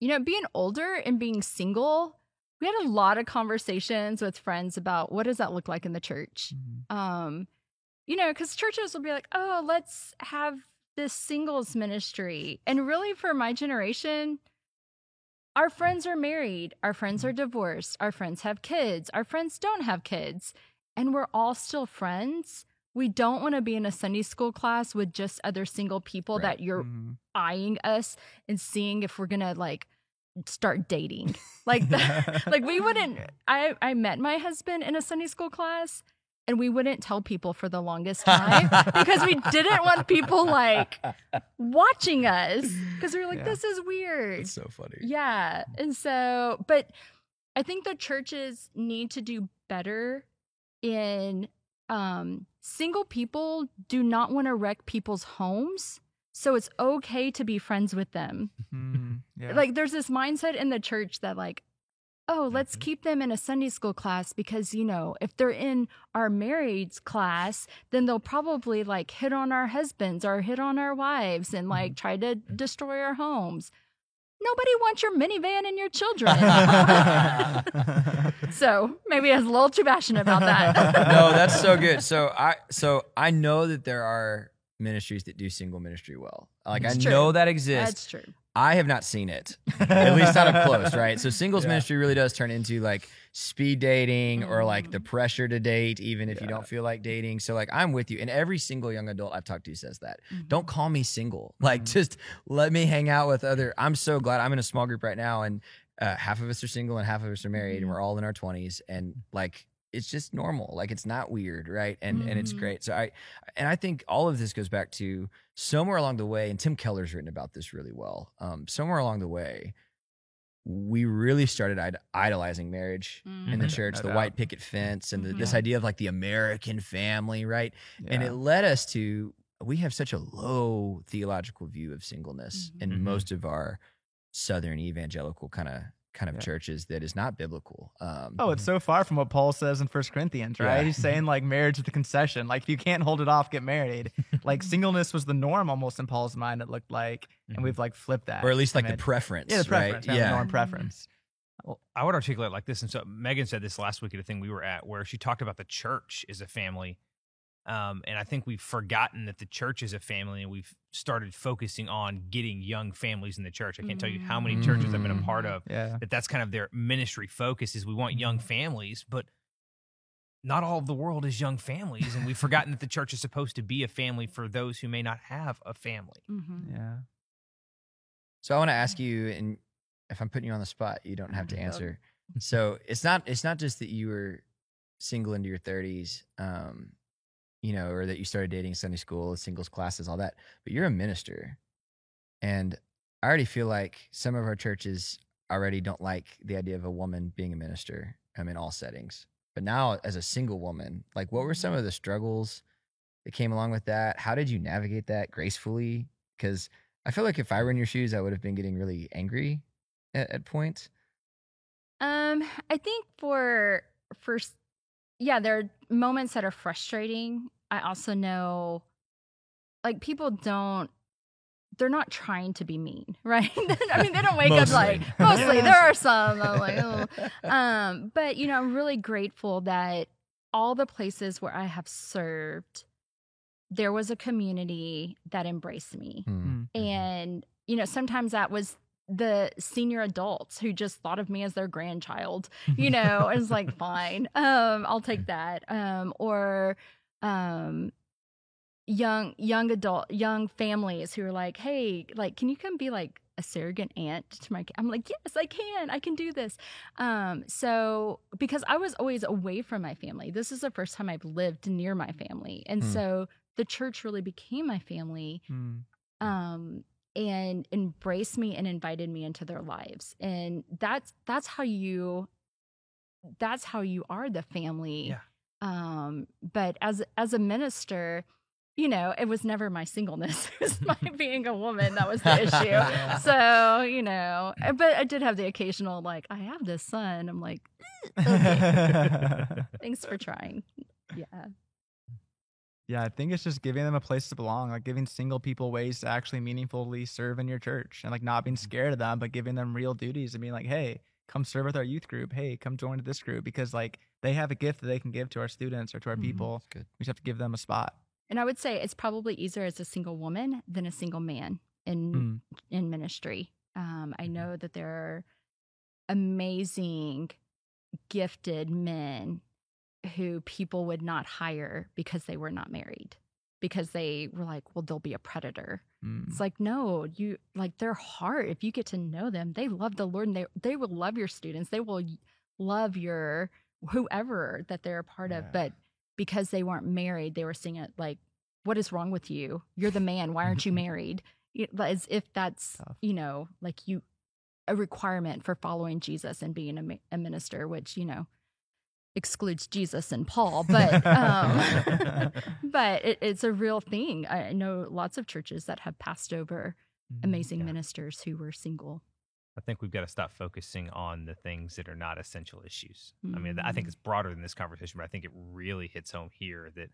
you know, being older and being single, we had a lot of conversations with friends about what does that look like in the church. Mhm. Um, you know, because churches will be like, oh, let's have this singles ministry. And really, for my generation, our friends are married, our friends are divorced, our friends have kids, our friends don't have kids, and we're all still friends. We don't want to be in a Sunday school class with just other single people Right. that you're Mhm. eyeing us and seeing if we're gonna like start dating. Like that, like we wouldn't I I met my husband in a Sunday school class and we wouldn't tell people for the longest time because we didn't want people like watching us because we were like Yeah. this is weird. It's so funny. Yeah. And so, but I think the churches need to do better in um single people do not want to wreck people's homes. So it's okay to be friends with them. Mm, yeah. Like there's this mindset in the church that like oh, let's Mhm. keep them in a Sunday school class because you know, if they're in our marrieds class, then they'll probably like hit on our husbands or hit on our wives and like try to destroy our homes. Nobody wants your minivan and your children. so maybe I was a little too passionate about that. no, that's so good. So I so I know that there are ministries that do single ministry well. Like It's I true. know that exists. That's true. I have not seen it. At least not up close, right? So singles Yeah. ministry really does turn into like speed dating or like the Mhm. pressure to date, even if you don't feel like dating. So like I'm with you. And every single young adult I've talked to says that. Mhm. Don't call me single. Like Mhm. just let me hang out with other. I'm so glad I'm in a small group right now, and uh, half of us are single and half of us are married, and Mhm. we're all in our 20s, and like it's just normal. Like it's not weird, right? And and it's Mhm. great. So I and I think all of this goes back to somewhere along the way, and Tim Keller's written about this really well. Um, somewhere along the way, we really started id- idolizing marriage in the Mhm. church, No the doubt. white picket fence, and the, this Mhm. idea of like the American family, right? And it led us to we have such a low theological view of singleness Mhm. in Mhm. most of our southern evangelical kind of kind of Yeah. churches that is not biblical. Um, Oh, it's mm-hmm. so far from what Paul says in First Corinthians, right? Yeah. He's saying like marriage is the concession. Like if you can't hold it off, get married. like singleness was the norm almost in Paul's mind. It looked like, and mm-hmm. we've like flipped that, or at least like the preference. yeah, the preference, right? yeah, Yeah. the norm preference. Mm-hmm. Well, I would articulate it like this, and so Megan said this last week at a thing we were at, where she talked about the church as a family, um, and I think we've forgotten that the church is a family, and we've started focusing on getting young families in the church. I can't tell you how many churches I've been a part of Yeah, that. That's kind of their ministry focus is we want young families, but not all of the world is young families, and we've forgotten that the church is supposed to be a family for those who may not have a family. Mhm. yeah. So I want to ask you, and if I'm putting you on the spot, you don't have to answer. So it's not it's not just that you were single into your 30s, um, you know, or that you started dating Sunday school, singles classes, all that. But you're a minister, and I already feel like some of our churches already don't like the idea of a woman being a minister. um, in all settings. But now, as a single woman, like, what were some of the struggles that came along with that? How did you navigate that gracefully? Because I feel like if I were in your shoes, I would have been getting really angry at, at points. Um, I think for for yeah, there are moments that are frustrating. I also know like people don't they're not trying to be mean, right? I mean, they don't wake up like Mostly. mostly. There are some I'm like, oh. um, but you know, I'm really grateful that all the places where I have served, there was a community that embraced me. Hmm. And, you know, sometimes that was the senior adults who just thought of me as their grandchild, you know, and it's like, fine, um, I'll take that. Um, or um young young adult young families who are like, hey, like, can you come be like a surrogate aunt to my kid? I'm like, yes, I can. I can do this. Um, so because I was always away from my family, this is the first time I've lived near my family. And Hmm. so the church really became my family Hmm. um and embraced me and invited me into their lives and that's that's how you that's how you are the family Yeah. Um but as as a minister you know it was never my singleness. It was my being a woman that was the issue. So you know uh, but i did have the occasional like i have this son. I'm like Okay. thanks for trying. Yeah. Yeah, I think it's just giving them a place to belong, like giving single people ways to actually meaningfully serve in your church and like not being scared of them, but giving them real duties and being like, hey, come serve with our youth group. Hey, come join this group. Because like they have a gift that they can give to our students or to our Mhm. people. That's good. We just have to give them a spot. And I would say it's probably easier as a single woman than a single man in Mm. in ministry. Um, I Mhm. know that there are amazing, gifted men who people would not hire because they were not married, because they were like, well, they'll be a predator. Mm. It's like, no, you like their heart. If you get to know them, they love the Lord and they, they will love your students. They will love your whoever that they're a part Yeah. of. But because they weren't married, they were seeing it like, what is wrong with you? You're the man. Why aren't you married? As if that's, Tough. you know, like you, a requirement for following Jesus and being a, a minister, which, you know, excludes Jesus and Paul. But, um, but it, it's a real thing. I know lots of churches that have passed over amazing Yeah. ministers who were single. I think we've got to stop focusing on the things that are not essential issues. I mean, I Mm. think it's broader than this conversation, but I think it really hits home here that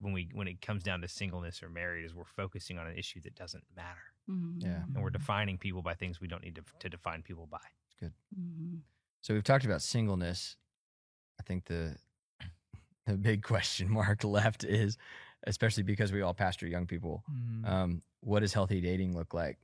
when we when it comes down to singleness or married, is we're focusing on an issue that doesn't matter, Yeah. and we're Mhm. defining people by things we don't need to, to define people by. Mhm. So we've talked about singleness. I think the the big question mark left is, especially because we all pastor young people, Mm. um, what does healthy dating look like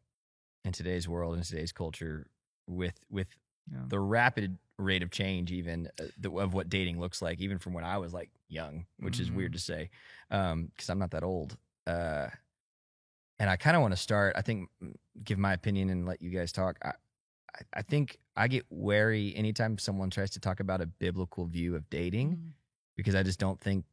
in today's world in today's culture with with Yeah. the rapid rate of change even uh, the, of what dating looks like even from when I was like young, which is weird to say because I'm not that old. Uh, and I kind of want to start. I think mm, give my opinion and let you guys talk. I, I, I think I get wary anytime someone tries to talk about a biblical view of dating Mhm. because I just don't think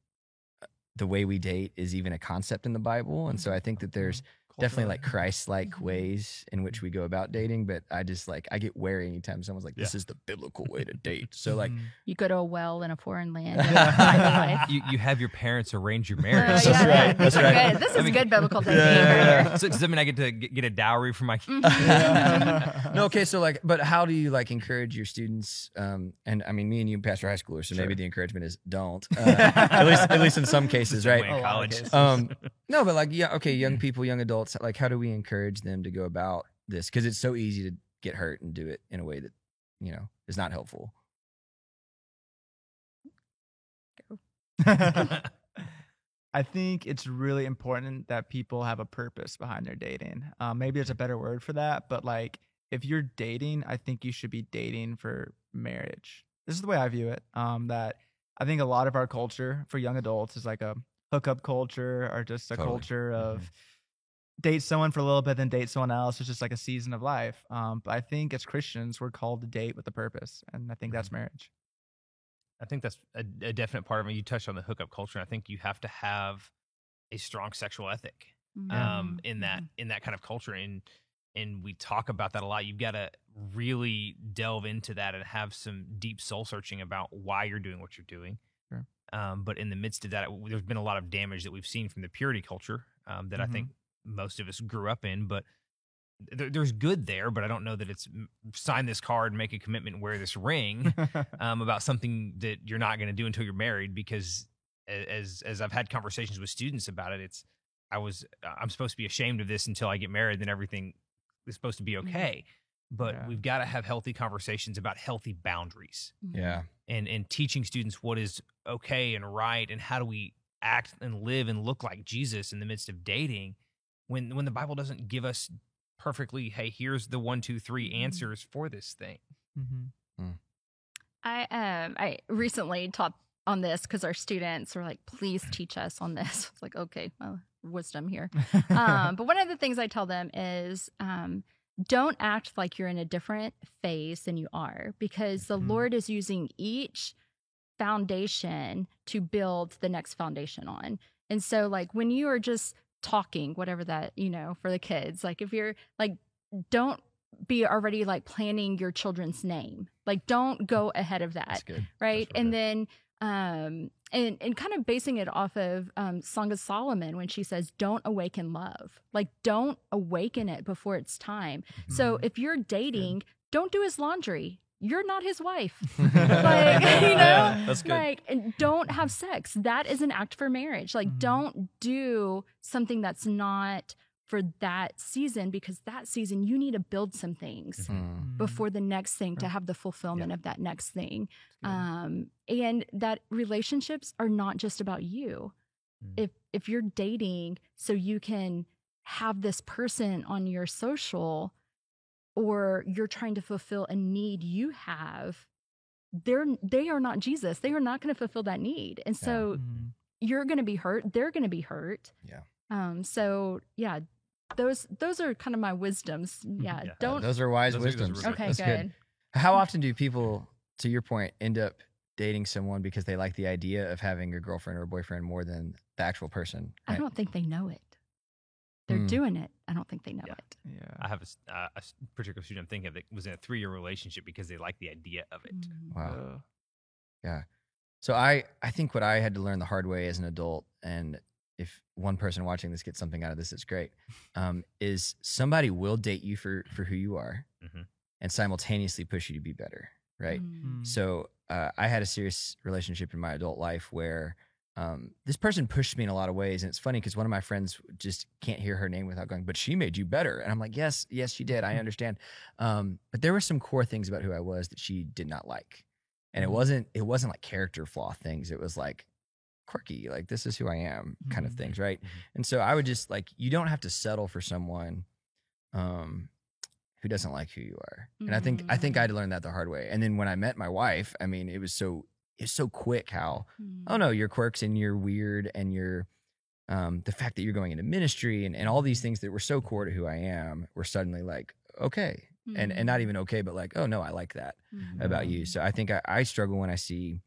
uh, the way we date is even a concept in the Bible. And so I think that there's definitely like Christ like Mhm. ways in which we go about dating. But I just like, I get wary anytime someone's like, this is the biblical way to date. So like, Mhm. You go to a well in a foreign land. Yeah. and find a wife. You you have your parents arrange your Oh, marriage. That's yeah, right, This that's is right. good. This is I mean, good biblical yeah, yeah, right yeah. so does that mean I get to get get a dowry for my? here. No, okay. So like, but how do you like encourage your students? Um, and I mean, me and you, pastor high schoolers, so maybe the encouragement is don't. Uh, at least, at least in some cases, right? Way in college. Um, no, but like, yeah, okay, young people, young adults, like, how do we encourage them to go about this? Because it's so easy to get hurt and do it in a way that you know is not helpful. I think it's really important that people have a purpose behind their dating. Um, maybe there's a better word for that, but like if you're dating, I think you should be dating for marriage. This is the way I view it. Um, that I think a lot of our culture for young adults is like a hookup culture or just a Totally. culture of date someone for a little bit, then date someone else. It's just like a season of life. Um, but I think as Christians, we're called to date with a purpose, and I think that's marriage. I think that's a, a definite part of it. You touched on the hookup culture. And I think you have to have a strong sexual ethic um, in that in that kind of culture, and and we talk about that a lot. You've got to really delve into that and have some deep soul searching about why you're doing what you're doing. Sure. Um, but in the midst of that, there's been a lot of damage that we've seen from the purity culture um, that I think most of us grew up in. But there, there's good there, but I don't know that it's sign this card, make a commitment, wear this ring um, about something that you're not going to do until you're married. Because as as I've had conversations with students about it, it's I was I'm supposed to be ashamed of this until I get married, then everything is supposed to be Mhm. okay. But Yeah. we've got to have healthy conversations about healthy boundaries Mhm. Yeah, and and teaching students what is okay and right and how do we act and live and look like Jesus in the midst of dating when when the Bible doesn't give us perfectly hey here's the one two three Mhm. answers for this thing Mm-hmm. Mm. I um I recently taught on this because our students were like, please teach us on this. It's like, okay, well, wisdom here. Um, but one of the things I tell them is um, don't act like you're in a different phase than you are because the Mhm. Lord is using each foundation to build the next foundation on. And so, like, when you are just talking, whatever that, you know, for the kids, like, if you're like, don't be already like planning your children's name. Like, don't go ahead of that that's good. right and then um and and kind of basing it off of um song of solomon when she says don't awaken love like don't awaken it before it's time so Mhm. if you're dating don't do his laundry you're not his wife. like, you know, good. Like, and don't have sex. That is an act for marriage. Like, Mhm. don't do something that's not for that season because that season you need to build some things Mm. before the next thing to have the fulfillment of that next thing. Um, and that relationships are not just about you. Mm. If if you're dating so you can have this person on your social or you're trying to fulfill a need you have, they're they are not Jesus. They are not going to fulfill that need. And so Mhm. you're going to be hurt, they're going to be hurt. Yeah. Um so yeah, those those are kind of my wisdoms. Yeah, Yeah. don't Those are wise Those are- are wisdoms. Okay, That's good. How often do people, to your point, end up dating someone because they like the idea of having a girlfriend or a boyfriend more than the actual person? I don't think they know it. They're Hmm. doing it. I don't think they know Yeah. it. Yeah. I have a, uh, a s- particular student I'm thinking of that was in a three year relationship because they like the idea of it. Mm. Wow. Uh, So I, I think what I had to learn the hard way as an adult, and if one person watching this gets something out of this, it's great. Um, is somebody will date you for for who you are, Mhm. and simultaneously push you to be better, right? Mm. So uh, I had a serious relationship in my adult life where um, this person pushed me in a lot of ways, and it's funny because one of my friends just can't hear her name without going, "But she made you better," and I'm like, "Yes, yes, she did. I understand." Um, but there were some core things about who I was that she did not like, and it Mhm. wasn't it wasn't like character flaw things. It was like quirky, like this is who I am kind of Mhm. things, right? Mhm. And so I would just like you don't have to settle for someone um who doesn't like who you are. And I think I think I had to learn that the hard way. And then when I met my wife, I mean, it was so it's so quick how Mm. oh no, your quirks and you're weird and your um the fact that you're going into ministry and, and all these things that were so core to who I am were suddenly like okay. And and not even okay, but like, oh no, I like that about you. So I think I, I struggle when I see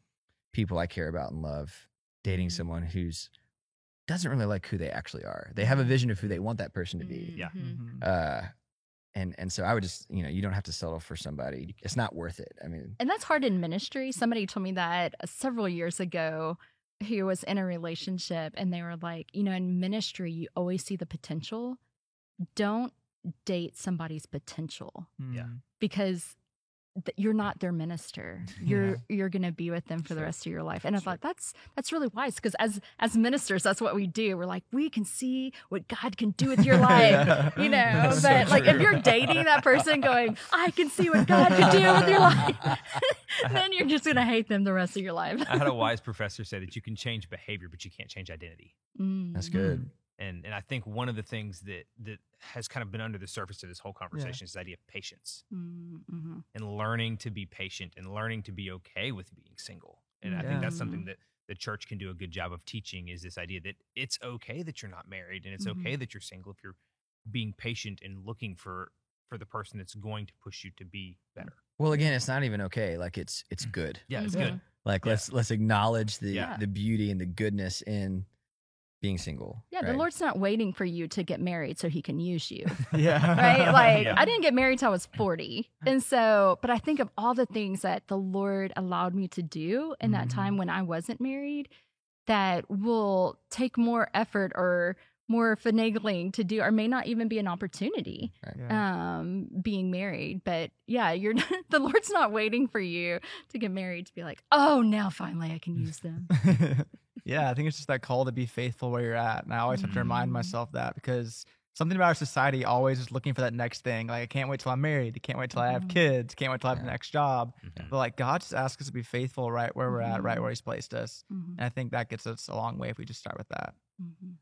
people I care about and love dating someone who's doesn't really like who they actually are. They have a vision of who they want that person to be. Yeah. Mhm. mhm. Uh and and so I would just, you know, you don't have to settle for somebody. It's not worth it. I mean, And that's hard in ministry. Somebody told me that uh, several years ago who was in a relationship and they were like, you know, in ministry, you always see the potential. Don't date somebody's potential Yeah. Mhm. because th- you're not their minister. You're Yeah. you're going to be with them for the rest of your life. And I Sure. thought that's that's really wise because as as ministers, that's what we do. We're like, we can see what God can do with your life. Yeah. You know, That's but so like if you're dating that person going, I can see what God can do with your life, then you're just gonna hate them the rest of your life. I had a wise professor say that you can change behavior, but you can't change identity. that's Mm. good. And and I think one of the things that that has kind of been under the surface of this whole conversation is the idea of patience Mm, mhm. and learning to be patient and learning to be okay with being single. And I think that's something that the church can do a good job of teaching is this idea that it's okay that you're not married and it's Mhm. okay that you're single if you're being patient and looking for for the person that's going to push you to be better. Well, again, it's not even okay. Like it's it's good. Yeah, it's Mhm. good. Like Yeah. let's let's acknowledge the Yeah. the beauty and the goodness in being single. Yeah, the? Lord's not waiting for you to get married so He can use you. yeah. right? Like Yeah. I didn't get married till I was 40. And so, but I think of all the things that the Lord allowed me to do in that Mhm. time when I wasn't married that will take more effort or more finagling to do or may not even be an opportunity Yeah. um being married but yeah you're the lord's not waiting for you to get married to be like oh now finally i can use them yeah, I think it's just that call to be faithful where you're at. And I always have to remind Mm. myself that because something about our society always is looking for that next thing. Like, I can't wait till I'm married. I can't wait till I have Mhm. kids. Can't wait till I have the next job. Mhm. But like, God just asks us to be faithful right where we're at, right Mhm. where He's placed us. Mhm, And I think that gets us a long way if we just start with that. mhm.